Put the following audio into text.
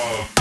love.